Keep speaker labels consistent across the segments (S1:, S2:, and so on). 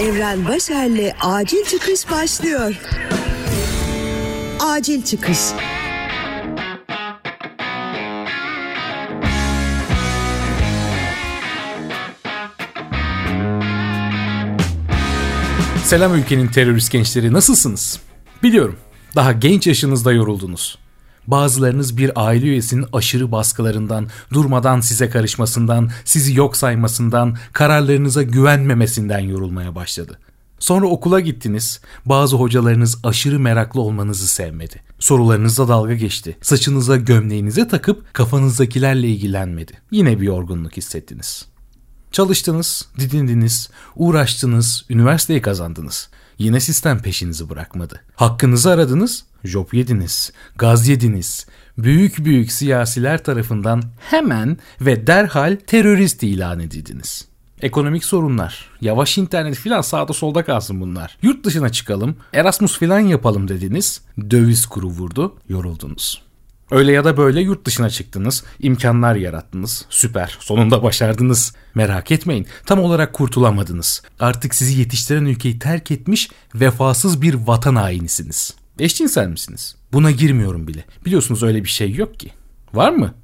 S1: Evren Başer'le Acil Çıkış başlıyor. Acil Çıkış.
S2: Selam ülkenin terörist gençleri nasılsınız? Biliyorum daha genç yaşınızda yoruldunuz. Bazılarınız bir aile üyesinin aşırı baskılarından, durmadan size karışmasından, sizi yok saymasından, kararlarınıza güvenmemesinden yorulmaya başladı. Sonra okula gittiniz. Bazı hocalarınız aşırı meraklı olmanızı sevmedi. Sorularınızla dalga geçti. Saçınıza gömleğinize takıp kafanızdakilerle ilgilenmedi. Yine bir yorgunluk hissettiniz. Çalıştınız, didindiniz, uğraştınız, üniversiteyi kazandınız. Yine sistem peşinizi bırakmadı. Hakkınızı aradınız, job yediniz, gaz yediniz. Büyük büyük siyasiler tarafından hemen ve derhal terörist ilan edildiniz. Ekonomik sorunlar, yavaş internet filan sağda solda kalsın bunlar. Yurt dışına çıkalım, Erasmus filan yapalım dediniz. Döviz kuru vurdu, yoruldunuz. Öyle ya da böyle yurt dışına çıktınız, imkanlar yarattınız. Süper, sonunda başardınız. Merak etmeyin, tam olarak kurtulamadınız. Artık sizi yetiştiren ülkeyi terk etmiş, vefasız bir vatan hainisiniz. Eşcinsel misiniz? Buna girmiyorum bile. Biliyorsunuz öyle bir şey yok ki. Var mı?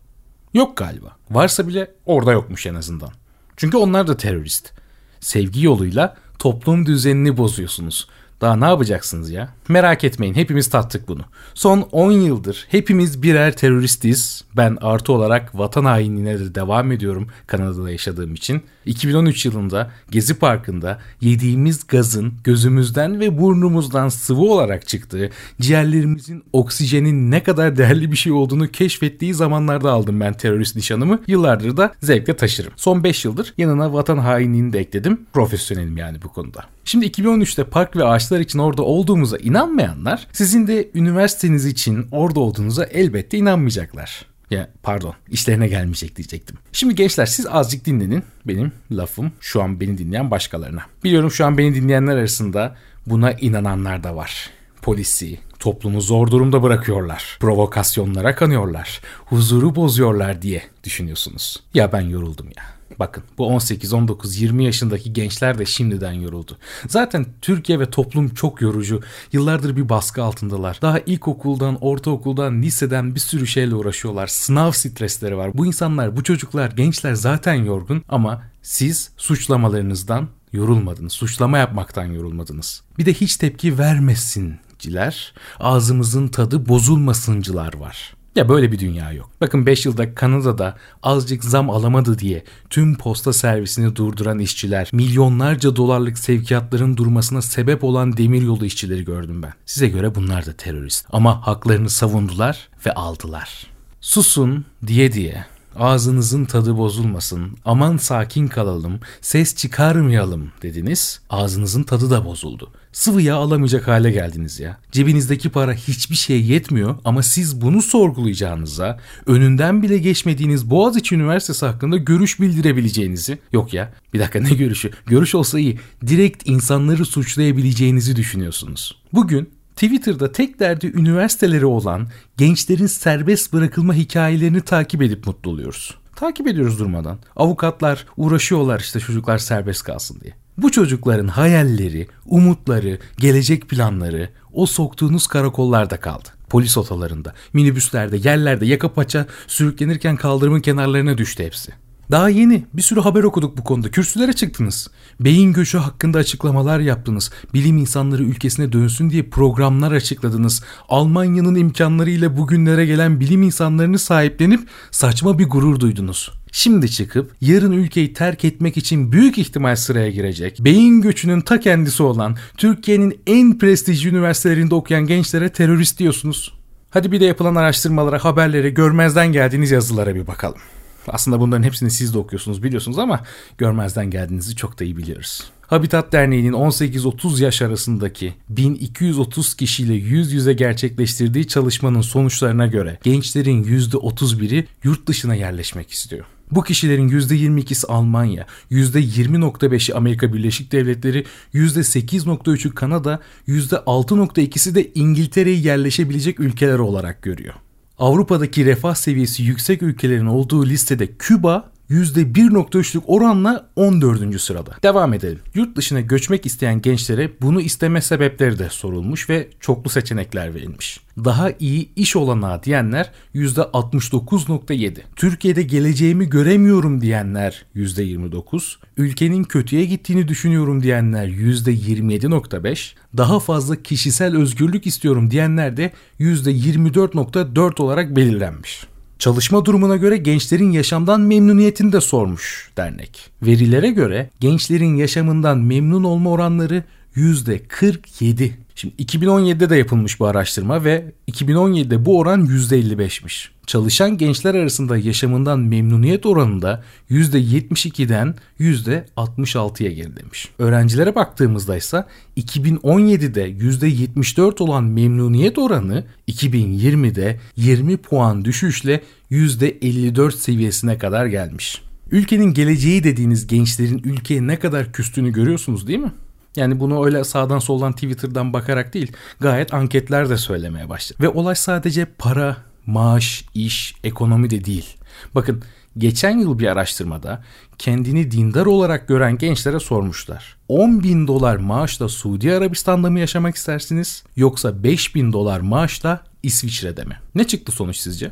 S2: Yok galiba. Varsa bile orada yokmuş en azından. Çünkü onlar da terörist. Sevgi yoluyla toplum düzenini bozuyorsunuz. Daha ne yapacaksınız ya? Merak etmeyin hepimiz tattık bunu. Son 10 yıldır hepimiz birer teröristiz. Ben artı olarak vatan hainliğine de devam ediyorum Kanada'da yaşadığım için. 2013 yılında Gezi Parkı'nda yediğimiz gazın gözümüzden ve burnumuzdan sıvı olarak çıktığı, ciğerlerimizin oksijenin ne kadar değerli bir şey olduğunu keşfettiği zamanlarda aldım ben terörist nişanımı. Yıllardır da zevkle taşırım. Son 5 yıldır yanına vatan hainliğini de ekledim. Profesyonelim yani bu konuda. Şimdi 2013'te park ve ağaçlar için orada olduğumuza inanmayanlar sizin de üniversiteniz için orada olduğunuza elbette inanmayacaklar. Ya pardon işlerine gelmeyecek diyecektim. Şimdi gençler siz azıcık dinlenin. Benim lafım şu an beni dinleyen başkalarına. Biliyorum şu an beni dinleyenler arasında buna inananlar da var. Polisi, toplumu zor durumda bırakıyorlar. Provokasyonlara kanıyorlar. Huzuru bozuyorlar diye düşünüyorsunuz. Ya ben yoruldum ya. Bakın bu 18, 19, 20 yaşındaki gençler de şimdiden yoruldu. Zaten Türkiye ve toplum çok yorucu. Yıllardır bir baskı altındalar. Daha ilkokuldan, ortaokuldan, liseden bir sürü şeyle uğraşıyorlar. Sınav stresleri var. Bu insanlar, bu çocuklar, gençler zaten yorgun ama siz suçlamalarınızdan yorulmadınız. Suçlama yapmaktan yorulmadınız. Bir de hiç tepki vermesinciler, ağzımızın tadı bozulmasıncılar var. Ya böyle bir dünya yok. Bakın 5 yılda Kanada'da azıcık zam alamadı diye tüm posta servisini durduran işçiler, milyonlarca dolarlık sevkiyatların durmasına sebep olan demiryolu işçileri gördüm ben. Size göre bunlar da terörist. Ama haklarını savundular ve aldılar. Susun diye diye ağzınızın tadı bozulmasın, aman sakin kalalım, ses çıkarmayalım dediniz. Ağzınızın tadı da bozuldu. Sıvı yağ alamayacak hale geldiniz ya. Cebinizdeki para hiçbir şeye yetmiyor ama siz bunu sorgulayacağınıza, önünden bile geçmediğiniz Boğaziçi Üniversitesi hakkında görüş bildirebileceğinizi, yok ya bir dakika ne görüşü, görüş olsa iyi, direkt insanları suçlayabileceğinizi düşünüyorsunuz. Bugün Twitter'da tek derdi üniversiteleri olan gençlerin serbest bırakılma hikayelerini takip edip mutlu oluyoruz. Takip ediyoruz durmadan. Avukatlar uğraşıyorlar işte çocuklar serbest kalsın diye. Bu çocukların hayalleri, umutları, gelecek planları o soktuğunuz karakollarda kaldı. Polis otolarında, minibüslerde, yerlerde yaka paça sürüklenirken kaldırımın kenarlarına düştü hepsi. Daha yeni bir sürü haber okuduk bu konuda. Kürsülere çıktınız. Beyin göçü hakkında açıklamalar yaptınız. Bilim insanları ülkesine dönsün diye programlar açıkladınız. Almanya'nın imkanlarıyla bugünlere gelen bilim insanlarını sahiplenip saçma bir gurur duydunuz. Şimdi çıkıp yarın ülkeyi terk etmek için büyük ihtimal sıraya girecek. Beyin göçünün ta kendisi olan Türkiye'nin en prestijli üniversitelerinde okuyan gençlere terörist diyorsunuz. Hadi bir de yapılan araştırmalara, haberlere, görmezden geldiğiniz yazılara bir bakalım. Aslında bunların hepsini siz de okuyorsunuz biliyorsunuz ama görmezden geldiğinizi çok da iyi biliyoruz. Habitat Derneği'nin 18-30 yaş arasındaki 1230 kişiyle yüz yüze gerçekleştirdiği çalışmanın sonuçlarına göre gençlerin %31'i yurt dışına yerleşmek istiyor. Bu kişilerin %22'si Almanya, %20.5'i Amerika Birleşik Devletleri, %8.3'ü Kanada, %6.2'si de İngiltere'yi yerleşebilecek ülkeler olarak görüyor. Avrupa'daki refah seviyesi yüksek ülkelerin olduğu listede Küba %1.3'lük oranla 14. sırada. Devam edelim. Yurt dışına göçmek isteyen gençlere bunu isteme sebepleri de sorulmuş ve çoklu seçenekler verilmiş. Daha iyi iş olanağı diyenler %69.7. Türkiye'de geleceğimi göremiyorum diyenler %29. Ülkenin kötüye gittiğini düşünüyorum diyenler %27.5. Daha fazla kişisel özgürlük istiyorum diyenler de %24.4 olarak belirlenmiş. Çalışma durumuna göre gençlerin yaşamdan memnuniyetini de sormuş dernek. Verilere göre gençlerin yaşamından memnun olma oranları %47. Şimdi 2017'de de yapılmış bu araştırma ve 2017'de bu oran %55'miş. Çalışan gençler arasında yaşamından memnuniyet oranında %72'den %66'ya gerilemiş. Öğrencilere baktığımızda ise 2017'de %74 olan memnuniyet oranı 2020'de 20 puan düşüşle %54 seviyesine kadar gelmiş. Ülkenin geleceği dediğiniz gençlerin ülkeye ne kadar küstüğünü görüyorsunuz değil mi? Yani bunu öyle sağdan soldan Twitter'dan bakarak değil gayet anketler de söylemeye başladı. Ve olay sadece para, maaş, iş, ekonomi de değil. Bakın geçen yıl bir araştırmada kendini dindar olarak gören gençlere sormuşlar. 10 bin dolar maaşla Suudi Arabistan'da mı yaşamak istersiniz yoksa 5 bin dolar maaşla İsviçre'de mi? Ne çıktı sonuç sizce?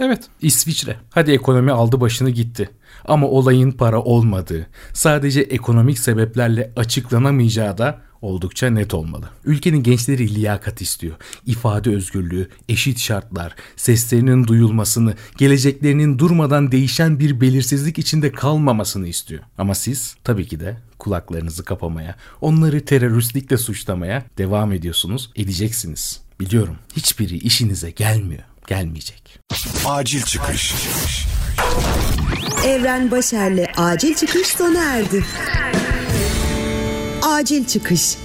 S2: Evet İsviçre. Hadi ekonomi aldı başını gitti. Ama olayın para olmadığı, sadece ekonomik sebeplerle açıklanamayacağı da oldukça net olmalı. Ülkenin gençleri liyakat istiyor. İfade özgürlüğü, eşit şartlar, seslerinin duyulmasını, geleceklerinin durmadan değişen bir belirsizlik içinde kalmamasını istiyor. Ama siz tabii ki de kulaklarınızı kapamaya, onları teröristlikle suçlamaya devam ediyorsunuz, edeceksiniz. Biliyorum hiçbiri işinize gelmiyor, gelmeyecek. Acil çıkış.
S1: Evren Başer'le acil çıkış sona erdi. Acil çıkış.